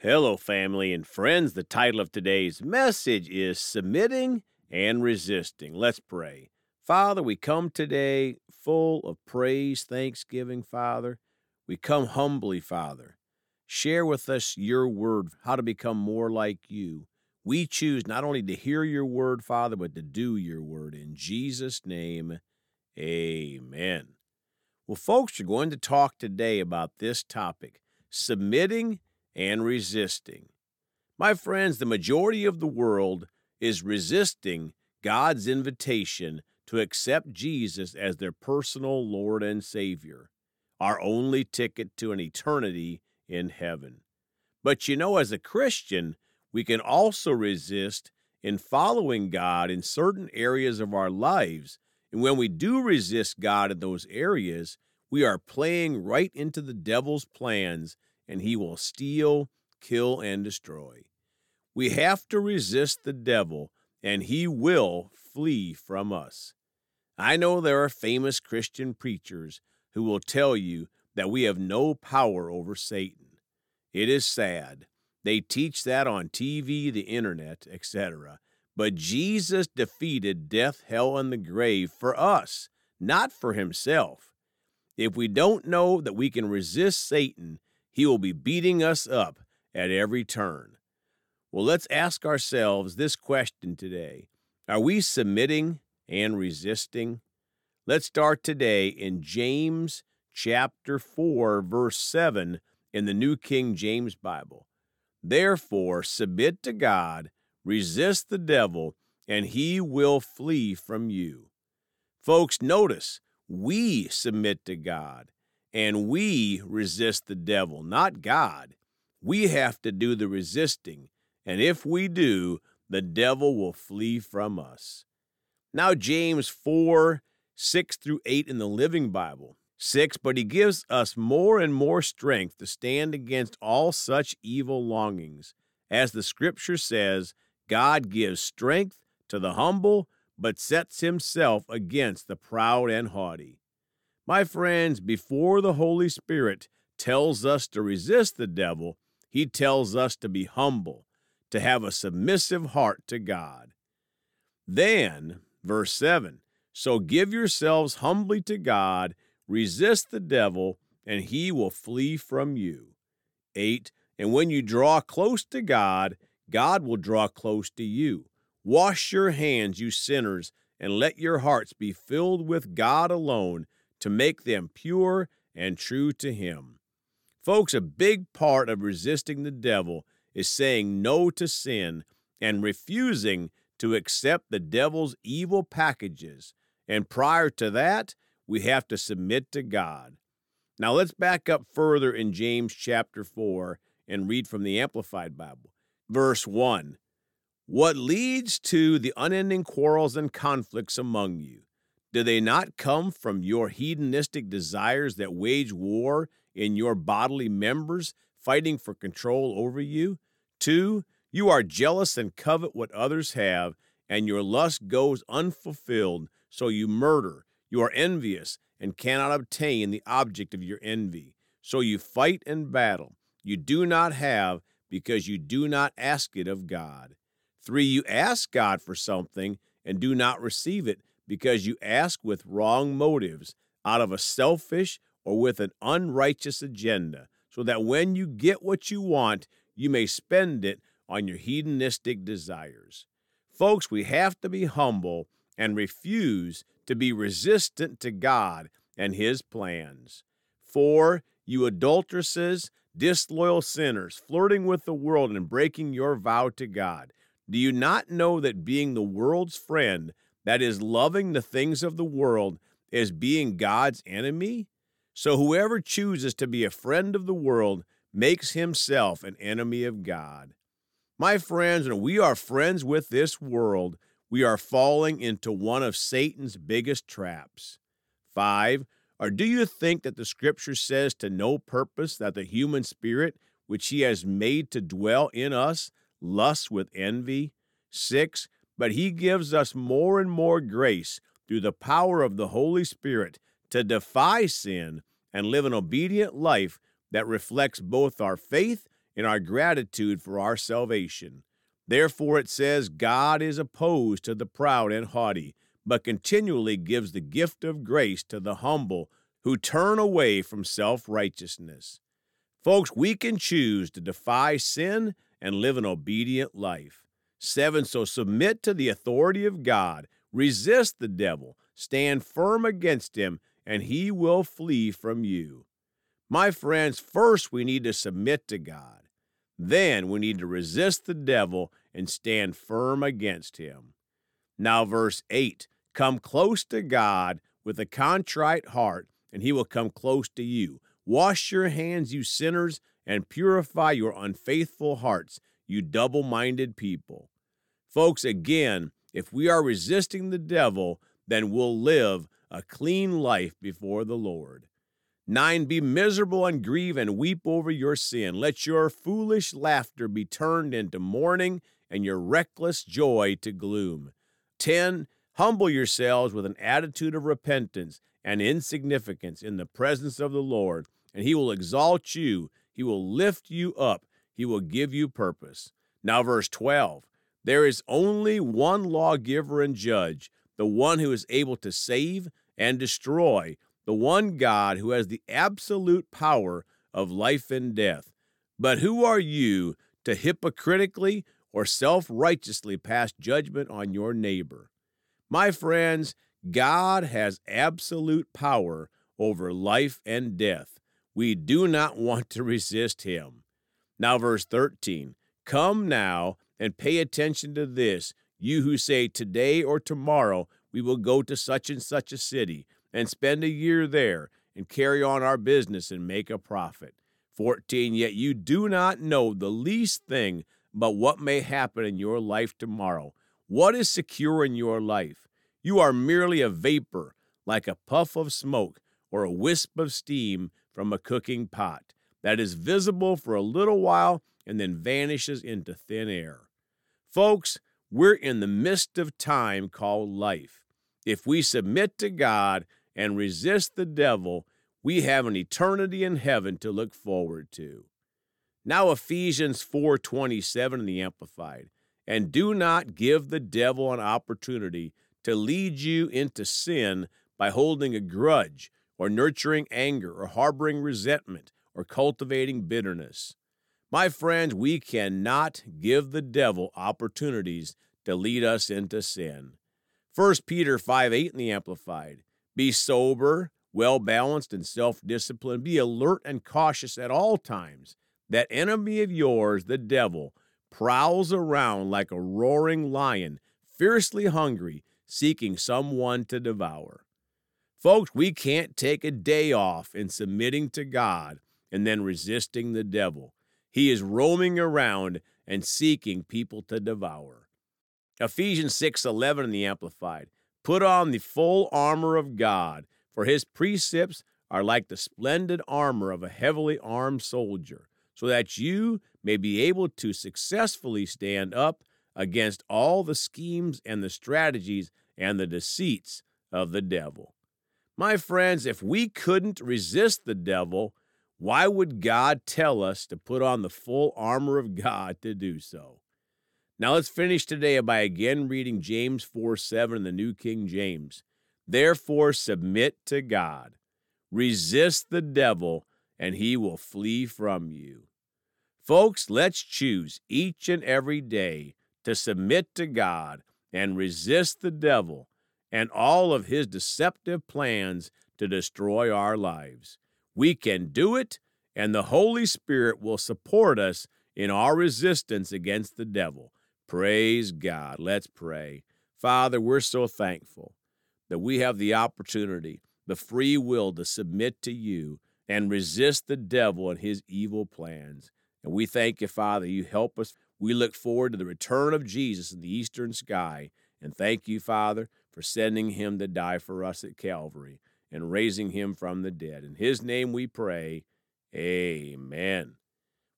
Hello, family and friends. The title of today's message is Submitting and Resisting. Let's pray. Father, we come today full of praise, thanksgiving, Father. We come humbly, Father. Share with us your word, how to become more like you. We choose not only to hear your word, Father, but to do your word. In Jesus' name, amen. Well, folks, we're going to talk today about this topic submitting and resisting. My friends, the majority of the world is resisting God's invitation to accept Jesus as their personal Lord and Savior, our only ticket to an eternity in heaven. But you know, as a Christian, we can also resist in following God in certain areas of our lives. And when we do resist God in those areas, we are playing right into the devil's plans, and he will steal, kill, and destroy. We have to resist the devil, and he will flee from us. I know there are famous Christian preachers who will tell you that we have no power over Satan. It is sad. They teach that on TV, the internet, etc. But Jesus defeated death, hell, and the grave for us, not for himself. If we don't know that we can resist Satan, he will be beating us up at every turn. Well, let's ask ourselves this question today Are we submitting and resisting? Let's start today in James chapter 4, verse 7 in the New King James Bible. Therefore, submit to God, resist the devil, and he will flee from you. Folks, notice we submit to God and we resist the devil, not God. We have to do the resisting, and if we do, the devil will flee from us. Now, James 4 6 through 8 in the Living Bible. 6. But he gives us more and more strength to stand against all such evil longings. As the scripture says, God gives strength to the humble, but sets himself against the proud and haughty. My friends, before the Holy Spirit tells us to resist the devil, he tells us to be humble, to have a submissive heart to God. Then, verse 7 so give yourselves humbly to God, resist the devil, and he will flee from you. 8. And when you draw close to God, God will draw close to you. Wash your hands, you sinners, and let your hearts be filled with God alone to make them pure and true to Him. Folks, a big part of resisting the devil is saying no to sin and refusing to accept the devil's evil packages and prior to that, we have to submit to God. Now let's back up further in James chapter 4 and read from the Amplified Bible. Verse 1 What leads to the unending quarrels and conflicts among you? Do they not come from your hedonistic desires that wage war in your bodily members, fighting for control over you? 2. You are jealous and covet what others have, and your lust goes unfulfilled so you murder. You are envious and cannot obtain the object of your envy. So you fight and battle. You do not have because you do not ask it of God. Three, you ask God for something and do not receive it because you ask with wrong motives, out of a selfish or with an unrighteous agenda, so that when you get what you want, you may spend it on your hedonistic desires. Folks, we have to be humble and refuse to be resistant to God and His plans. Four, you adulteresses, disloyal sinners, flirting with the world and breaking your vow to God. Do you not know that being the world's friend, that is, loving the things of the world, is being God's enemy? So whoever chooses to be a friend of the world makes himself an enemy of God. My friends, when we are friends with this world, we are falling into one of Satan's biggest traps. Five, or do you think that the scripture says to no purpose that the human spirit, which he has made to dwell in us, lusts with envy? Six, but he gives us more and more grace through the power of the Holy Spirit to defy sin and live an obedient life that reflects both our faith and our gratitude for our salvation. Therefore, it says, God is opposed to the proud and haughty, but continually gives the gift of grace to the humble who turn away from self righteousness. Folks, we can choose to defy sin and live an obedient life. Seven, so submit to the authority of God, resist the devil, stand firm against him, and he will flee from you. My friends, first we need to submit to God. Then we need to resist the devil and stand firm against him. Now, verse 8 Come close to God with a contrite heart, and he will come close to you. Wash your hands, you sinners, and purify your unfaithful hearts, you double minded people. Folks, again, if we are resisting the devil, then we'll live a clean life before the Lord. Nine, be miserable and grieve and weep over your sin. Let your foolish laughter be turned into mourning and your reckless joy to gloom. Ten, humble yourselves with an attitude of repentance and insignificance in the presence of the Lord, and he will exalt you, he will lift you up, he will give you purpose. Now, verse 12 there is only one lawgiver and judge, the one who is able to save and destroy the one God who has the absolute power of life and death. But who are you to hypocritically or self righteously pass judgment on your neighbor? My friends, God has absolute power over life and death. We do not want to resist him. Now, verse 13 Come now and pay attention to this, you who say, Today or tomorrow we will go to such and such a city and spend a year there and carry on our business and make a profit. 14. Yet you do not know the least thing about what may happen in your life tomorrow. What is secure in your life? You are merely a vapor, like a puff of smoke or a wisp of steam from a cooking pot, that is visible for a little while and then vanishes into thin air. Folks, we're in the midst of time called life. If we submit to God and resist the devil, we have an eternity in heaven to look forward to. Now Ephesians 4:27 in the amplified. And do not give the devil an opportunity to lead you into sin by holding a grudge or nurturing anger or harboring resentment or cultivating bitterness. My friends, we cannot give the devil opportunities to lead us into sin. 1 Peter 5 8 in the Amplified. Be sober, well balanced, and self disciplined. Be alert and cautious at all times. That enemy of yours, the devil, prowls around like a roaring lion, fiercely hungry, seeking someone to devour. Folks, we can't take a day off in submitting to God and then resisting the devil. He is roaming around and seeking people to devour. Ephesians 6:11 in the amplified. Put on the full armor of God, for his precepts are like the splendid armor of a heavily armed soldier, so that you may be able to successfully stand up against all the schemes and the strategies and the deceits of the devil. My friends, if we couldn't resist the devil, why would God tell us to put on the full armor of God to do so? Now let's finish today by again reading James 4 7 in the New King James. Therefore, submit to God, resist the devil, and he will flee from you. Folks, let's choose each and every day to submit to God and resist the devil and all of his deceptive plans to destroy our lives. We can do it, and the Holy Spirit will support us in our resistance against the devil. Praise God. Let's pray. Father, we're so thankful that we have the opportunity, the free will to submit to you and resist the devil and his evil plans. And we thank you, Father, you help us. We look forward to the return of Jesus in the eastern sky. And thank you, Father, for sending him to die for us at Calvary and raising him from the dead. In his name we pray. Amen.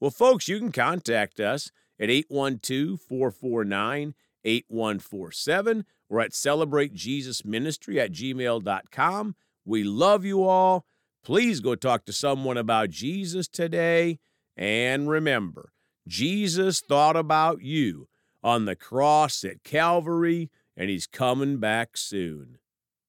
Well, folks, you can contact us at 812 449 8147 or at celebratejesusministry at gmail.com. We love you all. Please go talk to someone about Jesus today. And remember, Jesus thought about you on the cross at Calvary, and he's coming back soon.